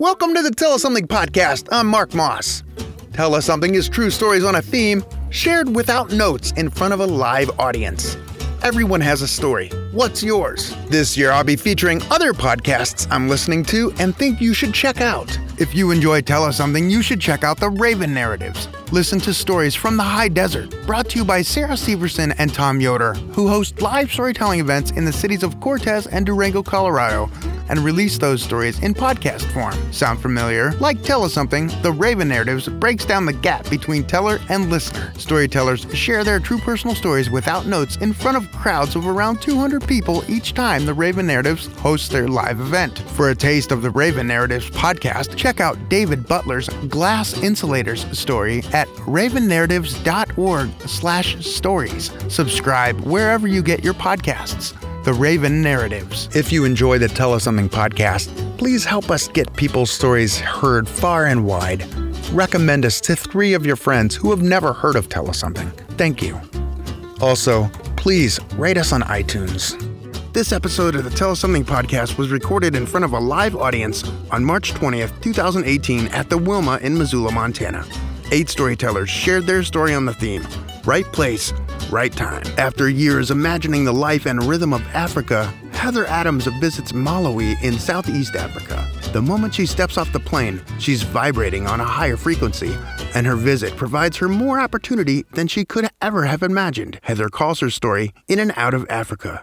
Welcome to the Tell Us Something podcast. I'm Mark Moss. Tell Us Something is true stories on a theme shared without notes in front of a live audience. Everyone has a story. What's yours? This year, I'll be featuring other podcasts I'm listening to and think you should check out. If you enjoy Tell Us Something, you should check out the Raven Narratives. Listen to stories from the high desert, brought to you by Sarah Severson and Tom Yoder, who host live storytelling events in the cities of Cortez and Durango, Colorado, and release those stories in podcast form. Sound familiar? Like Tell Us Something, the Raven Narratives breaks down the gap between teller and listener. Storytellers share their true personal stories without notes in front of crowds of around 200 people each time the Raven Narratives hosts their live event. For a taste of the Raven Narratives podcast, check out David Butler's Glass Insulators story at ravennarratives.org slash stories. Subscribe wherever you get your podcasts. The Raven Narratives. If you enjoy the Tell Us Something podcast, please help us get people's stories heard far and wide. Recommend us to three of your friends who have never heard of Tell Us Something. Thank you. Also, please rate us on iTunes. This episode of the Tell Us Something podcast was recorded in front of a live audience on March 20th, 2018, at the Wilma in Missoula, Montana. Eight storytellers shared their story on the theme Right Place, Right Time. After years imagining the life and rhythm of Africa, Heather Adams visits Malawi in Southeast Africa. The moment she steps off the plane, she's vibrating on a higher frequency, and her visit provides her more opportunity than she could ever have imagined. Heather calls her story In and Out of Africa.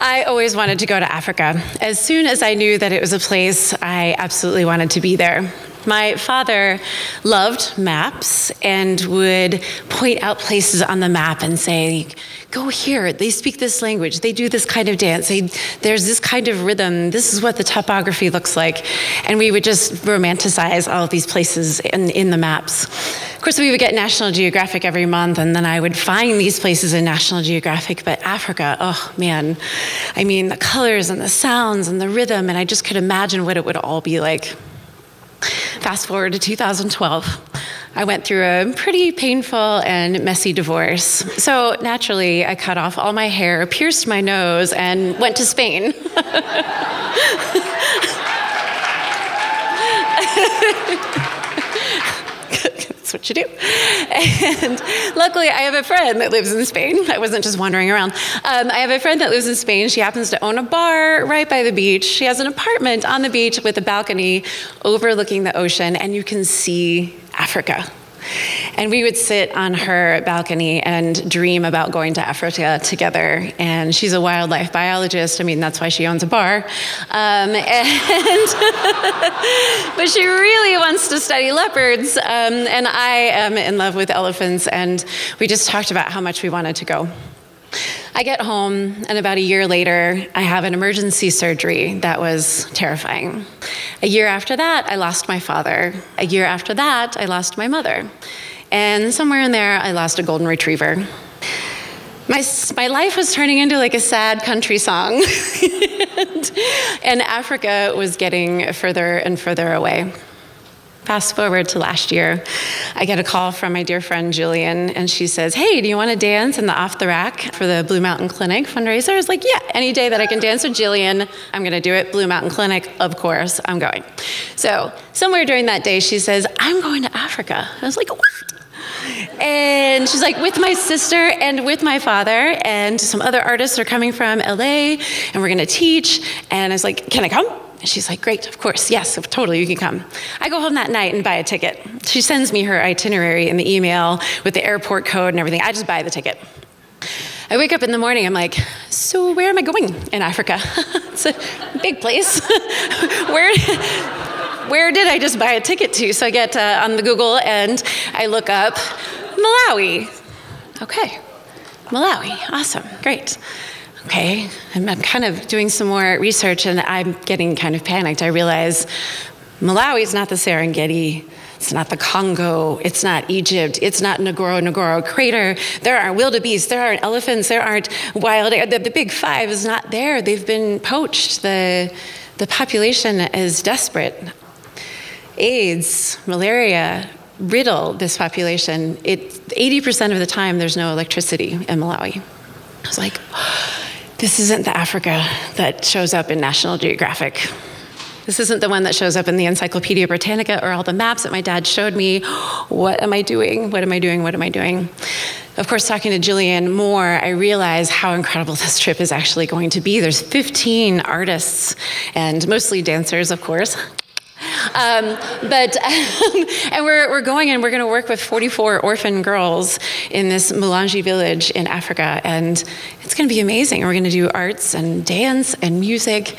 I always wanted to go to Africa. As soon as I knew that it was a place, I absolutely wanted to be there. My father loved maps and would point out places on the map and say, Go here. They speak this language. They do this kind of dance. They, there's this kind of rhythm. This is what the topography looks like. And we would just romanticize all of these places in, in the maps. Of course, we would get National Geographic every month, and then I would find these places in National Geographic. But Africa, oh man, I mean, the colors and the sounds and the rhythm, and I just could imagine what it would all be like. Fast forward to 2012. I went through a pretty painful and messy divorce. So naturally, I cut off all my hair, pierced my nose, and went to Spain. That's what you do. And luckily, I have a friend that lives in Spain. I wasn't just wandering around. Um, I have a friend that lives in Spain. She happens to own a bar right by the beach. She has an apartment on the beach with a balcony overlooking the ocean, and you can see Africa. And we would sit on her balcony and dream about going to Africa together. And she's a wildlife biologist. I mean, that's why she owns a bar. Um, and but she really wants to study leopards. Um, and I am in love with elephants. And we just talked about how much we wanted to go. I get home, and about a year later, I have an emergency surgery that was terrifying. A year after that, I lost my father. A year after that, I lost my mother. And somewhere in there, I lost a golden retriever. My, my life was turning into like a sad country song, and, and Africa was getting further and further away. Fast forward to last year, I get a call from my dear friend Julian, and she says, Hey, do you want to dance in the Off the Rack for the Blue Mountain Clinic fundraiser? I was like, Yeah, any day that I can dance with Julian, I'm going to do it. Blue Mountain Clinic, of course, I'm going. So, somewhere during that day, she says, I'm going to Africa. I was like, What? And she's like, with my sister and with my father, and some other artists are coming from LA, and we're gonna teach. And I was like, Can I come? And she's like, Great, of course, yes, totally, you can come. I go home that night and buy a ticket. She sends me her itinerary in the email with the airport code and everything. I just buy the ticket. I wake up in the morning, I'm like, So where am I going in Africa? it's a big place. where? Where did I just buy a ticket to? So I get uh, on the Google and I look up Malawi. Okay, Malawi, awesome, great okay, I'm, I'm, kind of doing some more research and I'm getting kind of panicked. I realize Malawi is not the Serengeti. It's not the Congo. It's not Egypt. It's not Ngorongoro Crater. There aren't wildebeest. There aren't elephants. There aren't wild. The, the big five is not there. They've been poached. The, the population is desperate. AIDS, malaria, riddle this population. It, 80% of the time, there's no electricity in Malawi. I was like, this isn't the Africa that shows up in National Geographic. This isn't the one that shows up in the Encyclopedia Britannica or all the maps that my dad showed me. What am I doing? What am I doing? What am I doing? Of course, talking to Jillian more, I realize how incredible this trip is actually going to be. There's 15 artists and mostly dancers, of course. Um, but and we're, we're going and we're going to work with 44 orphan girls in this Mulanje village in Africa, and it's going to be amazing. We're going to do arts and dance and music.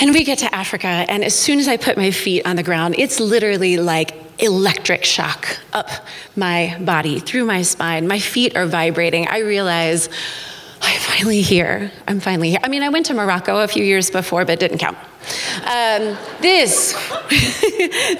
And we get to Africa, and as soon as I put my feet on the ground, it's literally like electric shock up my body, through my spine. My feet are vibrating. I realize I'm finally here. I'm finally here. I mean, I went to Morocco a few years before, but it didn't count. Um, this,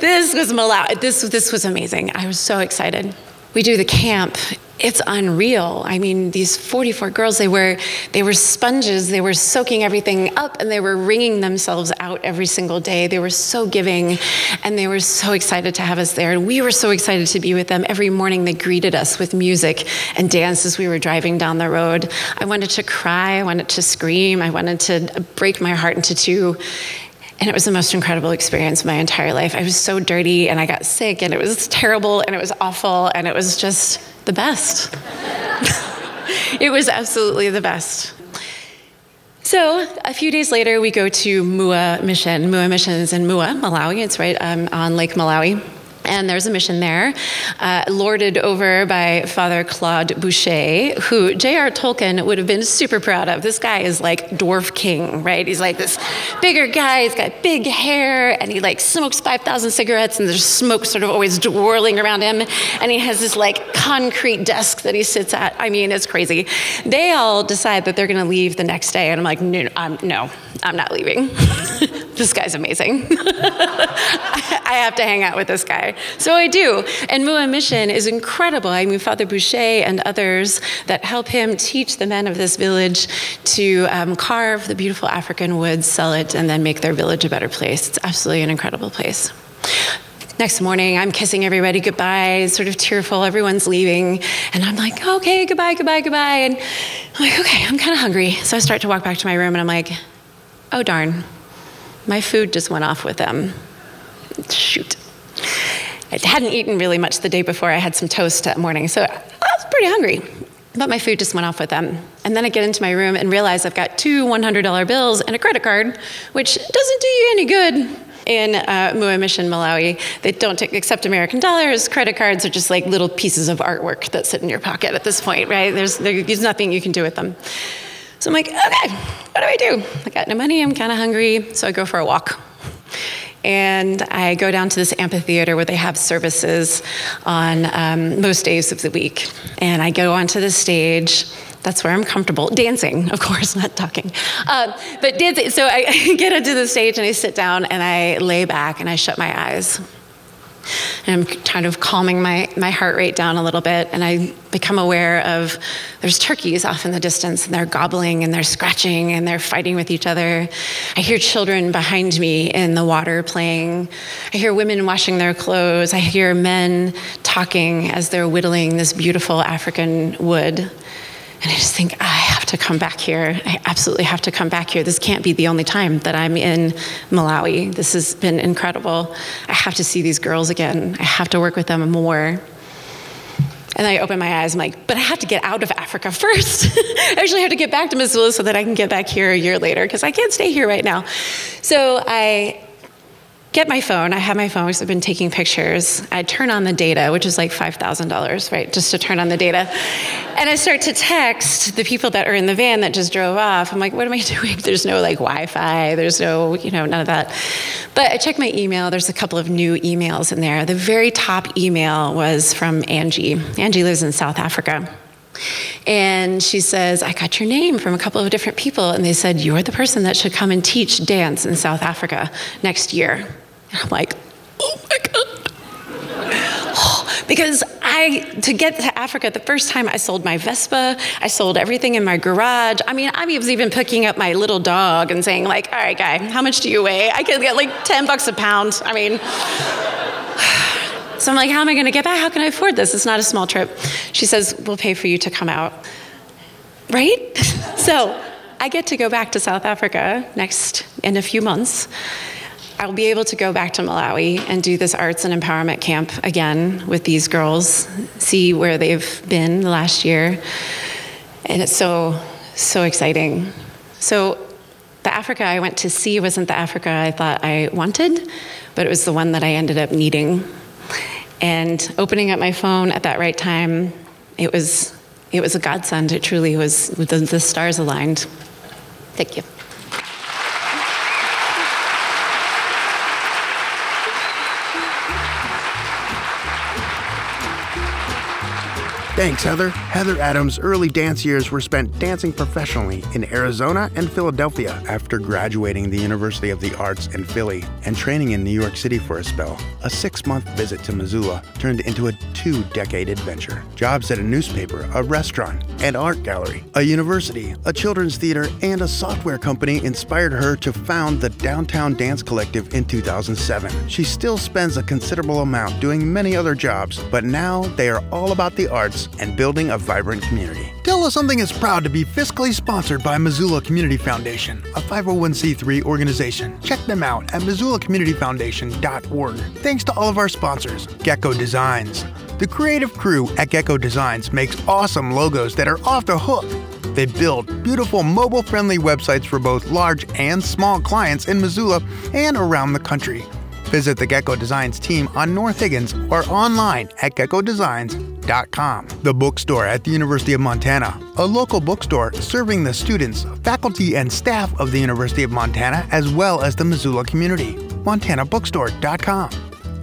this was Malawi. This, this was amazing. I was so excited. We do the camp it's unreal. I mean, these 44 girls, they were, they were sponges. They were soaking everything up and they were wringing themselves out every single day. They were so giving and they were so excited to have us there. And we were so excited to be with them. Every morning they greeted us with music and dance as we were driving down the road. I wanted to cry. I wanted to scream. I wanted to break my heart into two. And it was the most incredible experience of my entire life. I was so dirty and I got sick and it was terrible and it was awful and it was just the best. it was absolutely the best. So a few days later, we go to Mua Mission. Mua Mission is in Mua, Malawi. It's right um, on Lake Malawi. And there's a mission there, uh, lorded over by Father Claude Boucher, who J.R. Tolkien would have been super proud of. This guy is like dwarf king, right? He's like this bigger guy. He's got big hair, and he like smokes 5,000 cigarettes, and there's smoke sort of always whirling around him. And he has this like concrete desk that he sits at. I mean, it's crazy. They all decide that they're going to leave the next day, and I'm like, no, I'm, no, I'm not leaving. this guy's amazing. I have to hang out with this guy. So I do. And Mua Mission is incredible. I mean, Father Boucher and others that help him teach the men of this village to um, carve the beautiful African wood, sell it, and then make their village a better place. It's absolutely an incredible place. Next morning, I'm kissing everybody goodbye, sort of tearful. Everyone's leaving. And I'm like, okay, goodbye, goodbye, goodbye. And I'm like, okay, I'm kind of hungry. So I start to walk back to my room and I'm like, oh, darn, my food just went off with them. Shoot. I hadn't eaten really much the day before. I had some toast that morning, so I was pretty hungry. But my food just went off with them. And then I get into my room and realize I've got two $100 bills and a credit card, which doesn't do you any good in uh, Mua Mission, Malawi. They don't accept American dollars. Credit cards are just like little pieces of artwork that sit in your pocket at this point, right? There's, there's nothing you can do with them. So I'm like, okay, what do I do? I got no money, I'm kind of hungry, so I go for a walk and I go down to this amphitheater where they have services on um, most days of the week. And I go onto the stage. That's where I'm comfortable. Dancing, of course, not talking. Uh, but dancing. So I get onto the stage and I sit down and I lay back and I shut my eyes. And I'm kind of calming my, my heart rate down a little bit, and I become aware of there's turkeys off in the distance, and they're gobbling and they're scratching and they're fighting with each other. I hear children behind me in the water playing. I hear women washing their clothes. I hear men talking as they're whittling this beautiful African wood. And I just think, I have to come back here. I absolutely have to come back here. This can't be the only time that I'm in Malawi. This has been incredible. I have to see these girls again. I have to work with them more. And I open my eyes, I'm like, but I have to get out of Africa first. I actually have to get back to Missoula so that I can get back here a year later because I can't stay here right now. So I get my phone. I have my phone because I've been taking pictures. I turn on the data, which is like $5,000, right? Just to turn on the data. And I start to text the people that are in the van that just drove off. I'm like, what am I doing? There's no like Wi Fi, there's no, you know, none of that. But I check my email. There's a couple of new emails in there. The very top email was from Angie. Angie lives in South Africa. And she says, I got your name from a couple of different people. And they said, You're the person that should come and teach dance in South Africa next year. And I'm like, Oh my God. Oh, because I, to get to Africa, the first time I sold my Vespa, I sold everything in my garage. I mean, I was even picking up my little dog and saying, like, all right, guy, how much do you weigh? I could get like 10 bucks a pound. I mean, so I'm like, how am I going to get back? How can I afford this? It's not a small trip. She says, we'll pay for you to come out. Right? so I get to go back to South Africa next in a few months. I'll be able to go back to Malawi and do this arts and empowerment camp again with these girls, see where they've been the last year. And it's so, so exciting. So, the Africa I went to see wasn't the Africa I thought I wanted, but it was the one that I ended up needing. And opening up my phone at that right time, it was, it was a godsend. It truly was, the, the stars aligned. Thank you. Thanks, Heather. Heather Adams' early dance years were spent dancing professionally in Arizona and Philadelphia after graduating the University of the Arts in Philly and training in New York City for a spell. A six month visit to Missoula turned into a two decade adventure. Jobs at a newspaper, a restaurant, an art gallery, a university, a children's theater, and a software company inspired her to found the Downtown Dance Collective in 2007. She still spends a considerable amount doing many other jobs, but now they are all about the arts and building a vibrant community. Tell Us Something is proud to be fiscally sponsored by Missoula Community Foundation, a 501c3 organization. Check them out at missoulacommunityfoundation.org. Thanks to all of our sponsors Gecko Designs. The creative crew at Gecko Designs makes awesome logos that are off the hook. They build beautiful mobile friendly websites for both large and small clients in Missoula and around the country. Visit the Gecko Designs team on North Higgins or online at geckodesigns.com. The bookstore at the University of Montana, a local bookstore serving the students, faculty, and staff of the University of Montana as well as the Missoula community. MontanaBookstore.com.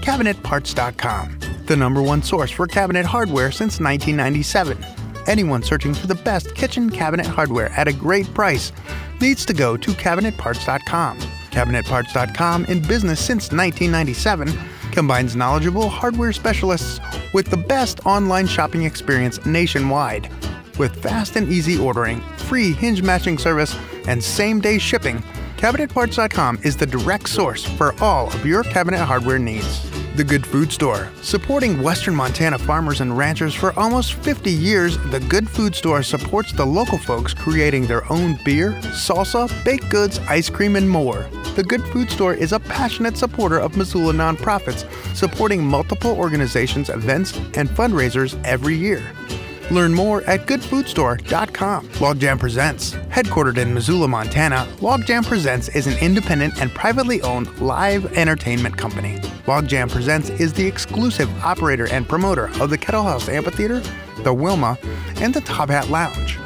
CabinetParts.com, the number one source for cabinet hardware since 1997. Anyone searching for the best kitchen cabinet hardware at a great price needs to go to CabinetParts.com. CabinetParts.com, in business since 1997, combines knowledgeable hardware specialists with the best online shopping experience nationwide. With fast and easy ordering, free hinge matching service, and same day shipping, CabinetParts.com is the direct source for all of your cabinet hardware needs. The Good Food Store. Supporting Western Montana farmers and ranchers for almost 50 years, The Good Food Store supports the local folks creating their own beer, salsa, baked goods, ice cream, and more. The Good Food Store is a passionate supporter of Missoula nonprofits, supporting multiple organizations, events, and fundraisers every year. Learn more at goodfoodstore.com. Logjam Presents. Headquartered in Missoula, Montana, Logjam Presents is an independent and privately owned live entertainment company. Logjam Presents is the exclusive operator and promoter of the Kettle House Amphitheater, the Wilma, and the Top Hat Lounge.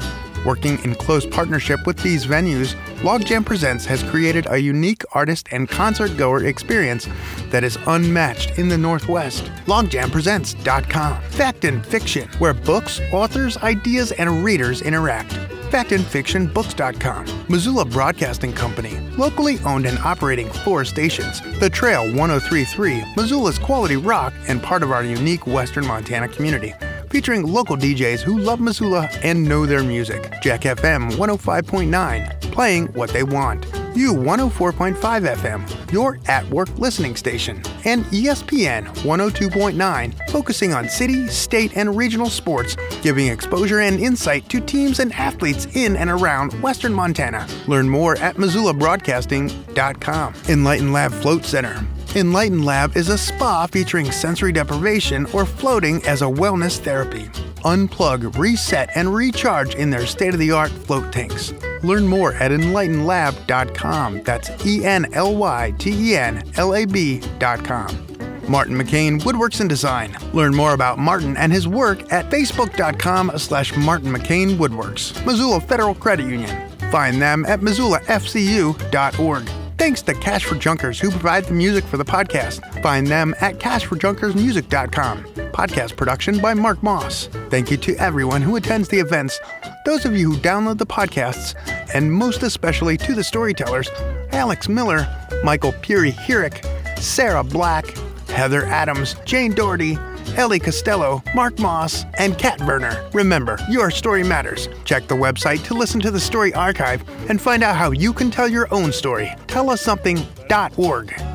Working in close partnership with these venues, Logjam Presents has created a unique artist and concert goer experience that is unmatched in the Northwest. LogjamPresents.com. Fact and Fiction, where books, authors, ideas, and readers interact. FactandFictionBooks.com. Missoula Broadcasting Company, locally owned and operating four stations. The Trail 1033, Missoula's quality rock, and part of our unique Western Montana community featuring local DJs who love Missoula and know their music. Jack FM 105.9, playing what they want. U 104.5 FM, your at work listening station. And ESPN 102.9, focusing on city, state, and regional sports, giving exposure and insight to teams and athletes in and around Western Montana. Learn more at MissoulaBroadcasting.com. Enlyten Lab Float Center. Enlyten Lab is a spa featuring sensory deprivation or floating as a wellness therapy. Unplug, reset, and recharge in their state of the art float tanks. Learn more at enlytenlab.com. That's E N L Y T E N L A B.com. Martin McCain Woodworks and Design. Learn more about Martin and his work at facebook.com slash Martin McCain Woodworks. Missoula Federal Credit Union. Find them at missoulafcu.org. Thanks to Cash for Junkers, who provide the music for the podcast. Find them at cashforjunkersmusic.com. Podcast production by Mark Moss. Thank you to everyone who attends the events, those of you who download the podcasts, and most especially to the storytellers Alex Miller, Michael Puri Hirik, Sarah Black, Heather Adams, Jane Doherty, Ellie Costello, Mark Moss, and Kat Werner. Remember, your story matters. Check the website to listen to the story archive and find out how you can tell your own story. TellUsSomething.org.